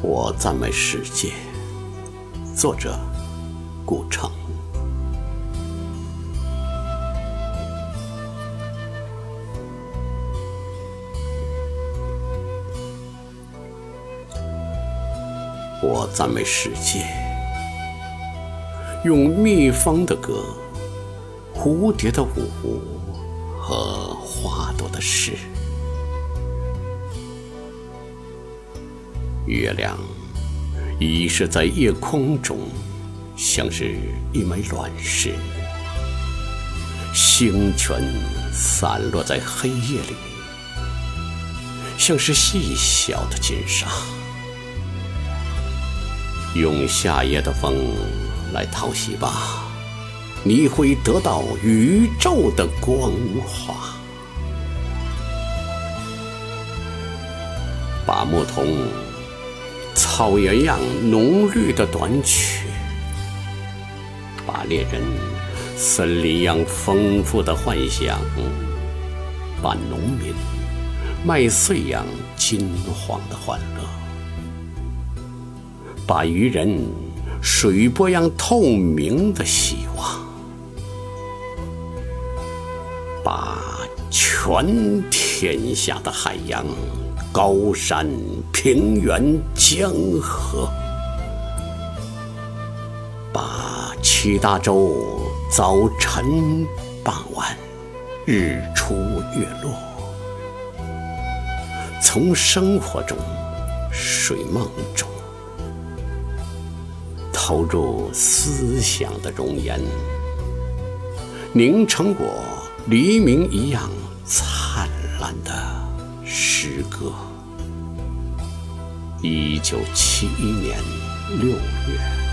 我赞美世界。作者：顾城。我赞美世界，用蜜蜂的歌、蝴蝶的舞和花朵的诗。月亮遗失在夜空中，像是一枚卵石；星辰散落在黑夜里，像是细小的金沙。用夏夜的风来淘洗吧，你会得到宇宙的光华。把牧童草原样浓绿的短曲，把猎人森林样丰富的幻想，把农民麦穗样金黄的欢乐。把渔人水波样透明的希望，把全天下的海洋、高山、平原、江河，把七大洲早晨、傍晚、日出月落，从生活中、睡梦中。投入思想的容颜，凝成我黎明一样灿烂的诗歌。一九七一年六月。